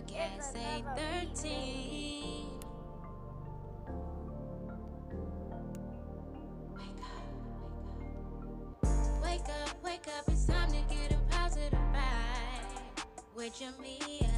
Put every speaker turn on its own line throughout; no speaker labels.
I can't say 13. Wake up, wake up, wake up. It's time to get a positive vibe with Jamia Lachey.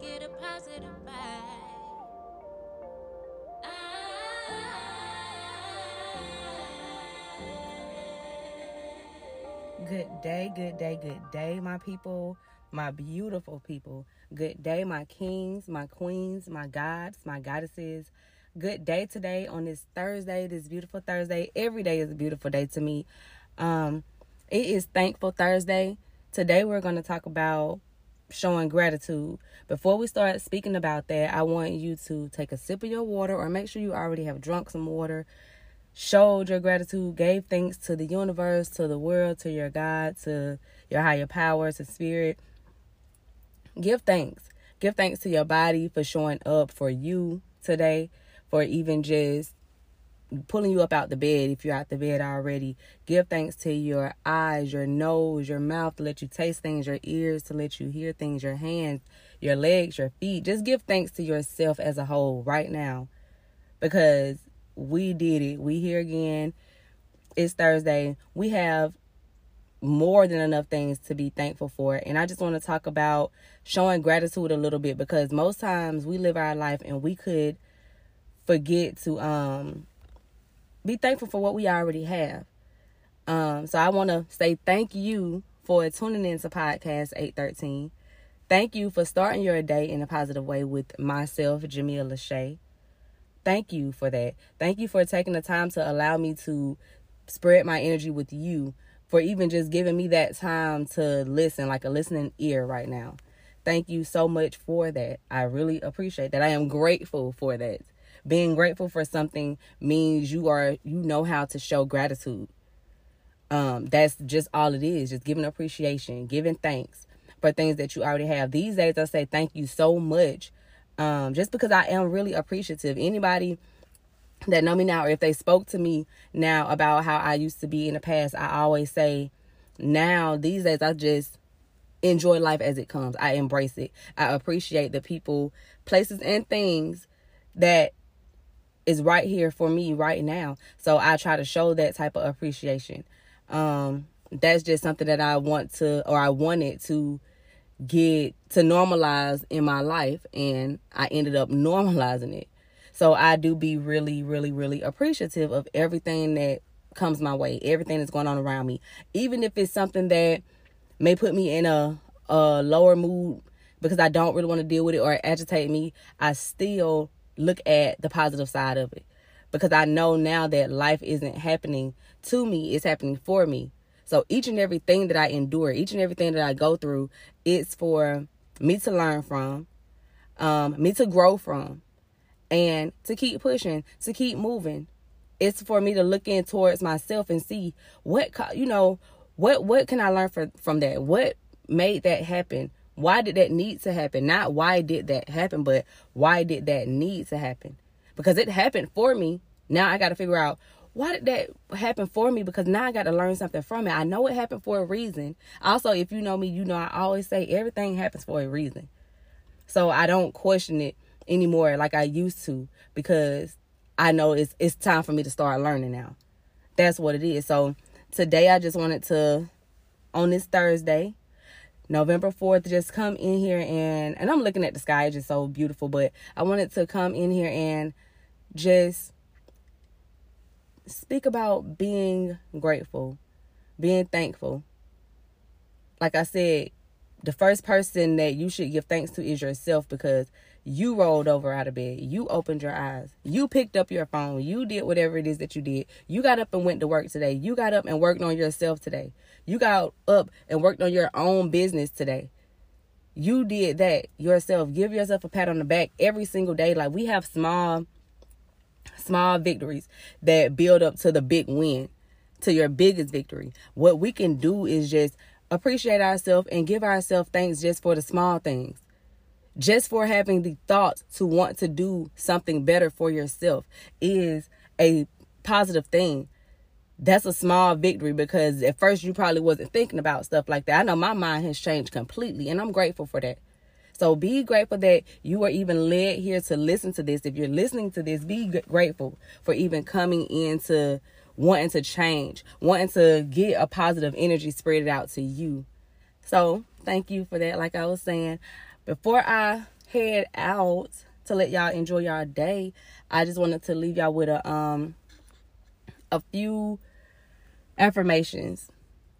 Get a positive vibe.
Good day, good day, good day, my people, my beautiful people. Good day, my kings, my queens, my gods, my goddesses. Good day today on this Thursday, this beautiful Thursday. Every day is a beautiful day to me. Um, it is Thankful Thursday. Today we're going to talk about showing gratitude. Before we start speaking about that, I want you to take a sip of your water or make sure you already have drunk some water showed your gratitude, gave thanks to the universe, to the world, to your God, to your higher powers, to spirit. Give thanks. Give thanks to your body for showing up for you today, for even just pulling you up out the bed if you're out the bed already. Give thanks to your eyes, your nose, your mouth to let you taste things, your ears to let you hear things, your hands, your legs, your feet. Just give thanks to yourself as a whole right now because we did it. We here again. It's Thursday. We have more than enough things to be thankful for. And I just want to talk about showing gratitude a little bit because most times we live our life and we could forget to um be thankful for what we already have. Um so I want to say thank you for tuning into podcast 813. Thank you for starting your day in a positive way with myself, Jamia Lachey thank you for that. Thank you for taking the time to allow me to spread my energy with you, for even just giving me that time to listen, like a listening ear right now. Thank you so much for that. I really appreciate that. I am grateful for that. Being grateful for something means you are you know how to show gratitude. Um that's just all it is, just giving appreciation, giving thanks for things that you already have. These days I say thank you so much um, just because I am really appreciative. Anybody that know me now, or if they spoke to me now about how I used to be in the past, I always say, now these days I just enjoy life as it comes. I embrace it. I appreciate the people, places, and things that is right here for me right now. So I try to show that type of appreciation. Um, that's just something that I want to, or I wanted to get to normalize in my life and I ended up normalizing it. So I do be really, really, really appreciative of everything that comes my way, everything that's going on around me. Even if it's something that may put me in a, a lower mood because I don't really want to deal with it or agitate me, I still look at the positive side of it. Because I know now that life isn't happening to me, it's happening for me. So each and everything that I endure, each and everything that I go through, it's for me to learn from, um, me to grow from, and to keep pushing, to keep moving. It's for me to look in towards myself and see what you know, what what can I learn from from that? What made that happen? Why did that need to happen? Not why did that happen, but why did that need to happen? Because it happened for me. Now I got to figure out why did that happen for me? Because now I got to learn something from it. I know it happened for a reason. Also, if you know me, you know I always say everything happens for a reason. So I don't question it anymore like I used to because I know it's it's time for me to start learning now. That's what it is. So today I just wanted to on this Thursday, November 4th, just come in here and and I'm looking at the sky, it's just so beautiful, but I wanted to come in here and just speak about being grateful, being thankful. Like I said, the first person that you should give thanks to is yourself because You rolled over out of bed. You opened your eyes. You picked up your phone. You did whatever it is that you did. You got up and went to work today. You got up and worked on yourself today. You got up and worked on your own business today. You did that yourself. Give yourself a pat on the back every single day. Like we have small, small victories that build up to the big win, to your biggest victory. What we can do is just appreciate ourselves and give ourselves thanks just for the small things just for having the thoughts to want to do something better for yourself is a positive thing. That's a small victory because at first you probably wasn't thinking about stuff like that. I know my mind has changed completely and I'm grateful for that. So be grateful that you are even led here to listen to this. If you're listening to this, be grateful for even coming into wanting to change, wanting to get a positive energy spread out to you. So thank you for that. Like I was saying, before I head out to let y'all enjoy y'all day, I just wanted to leave y'all with a um a few affirmations.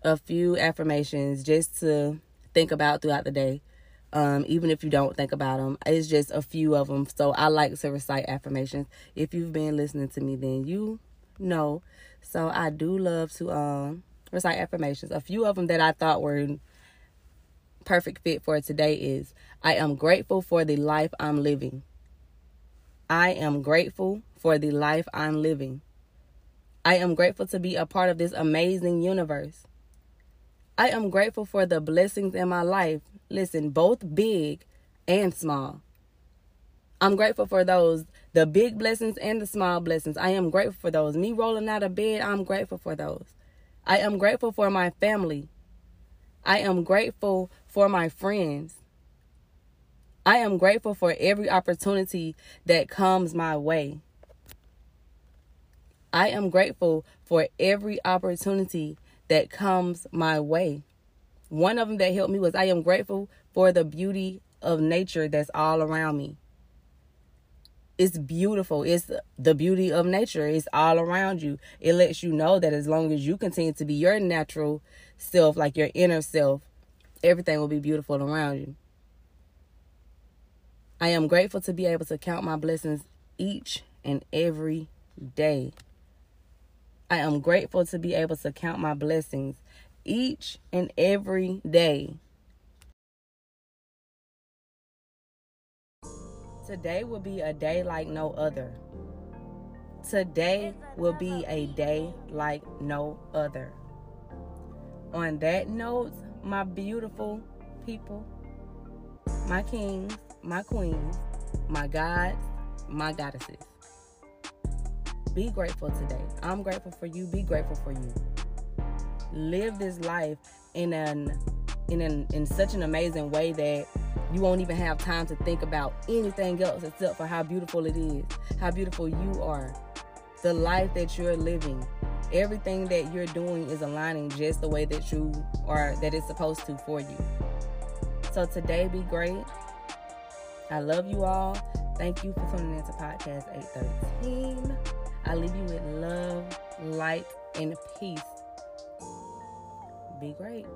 A few affirmations just to think about throughout the day. Um, even if you don't think about them, it's just a few of them. So I like to recite affirmations. If you've been listening to me, then you know. So I do love to um recite affirmations. A few of them that I thought were perfect fit for today is I am grateful for the life I'm living. I am grateful for the life I'm living. I am grateful to be a part of this amazing universe. I am grateful for the blessings in my life. Listen, both big and small. I'm grateful for those, the big blessings and the small blessings. I am grateful for those. Me rolling out of bed, I'm grateful for those. I am grateful for my family. I am grateful for my friends. I am grateful for every opportunity that comes my way. I am grateful for every opportunity that comes my way. One of them that helped me was I am grateful for the beauty of nature that's all around me. It's beautiful. It's the beauty of nature. It's all around you. It lets you know that as long as you continue to be your natural self, like your inner self, everything will be beautiful around you. I am grateful to be able to count my blessings each and every day. I am grateful to be able to count my blessings each and every day. Today will be a day like no other. Today will be a day like no other. On that note, my beautiful people, my kings, my queens, my gods, my goddesses. Be grateful today. I'm grateful for you. Be grateful for you. Live this life in an in an in such an amazing way that you won't even have time to think about anything else except for how beautiful it is, how beautiful you are, the life that you're living. Everything that you're doing is aligning just the way that you are that it's supposed to for you. So today be great. I love you all. Thank you for tuning into podcast 813. I leave you with love, light, and peace. Be great.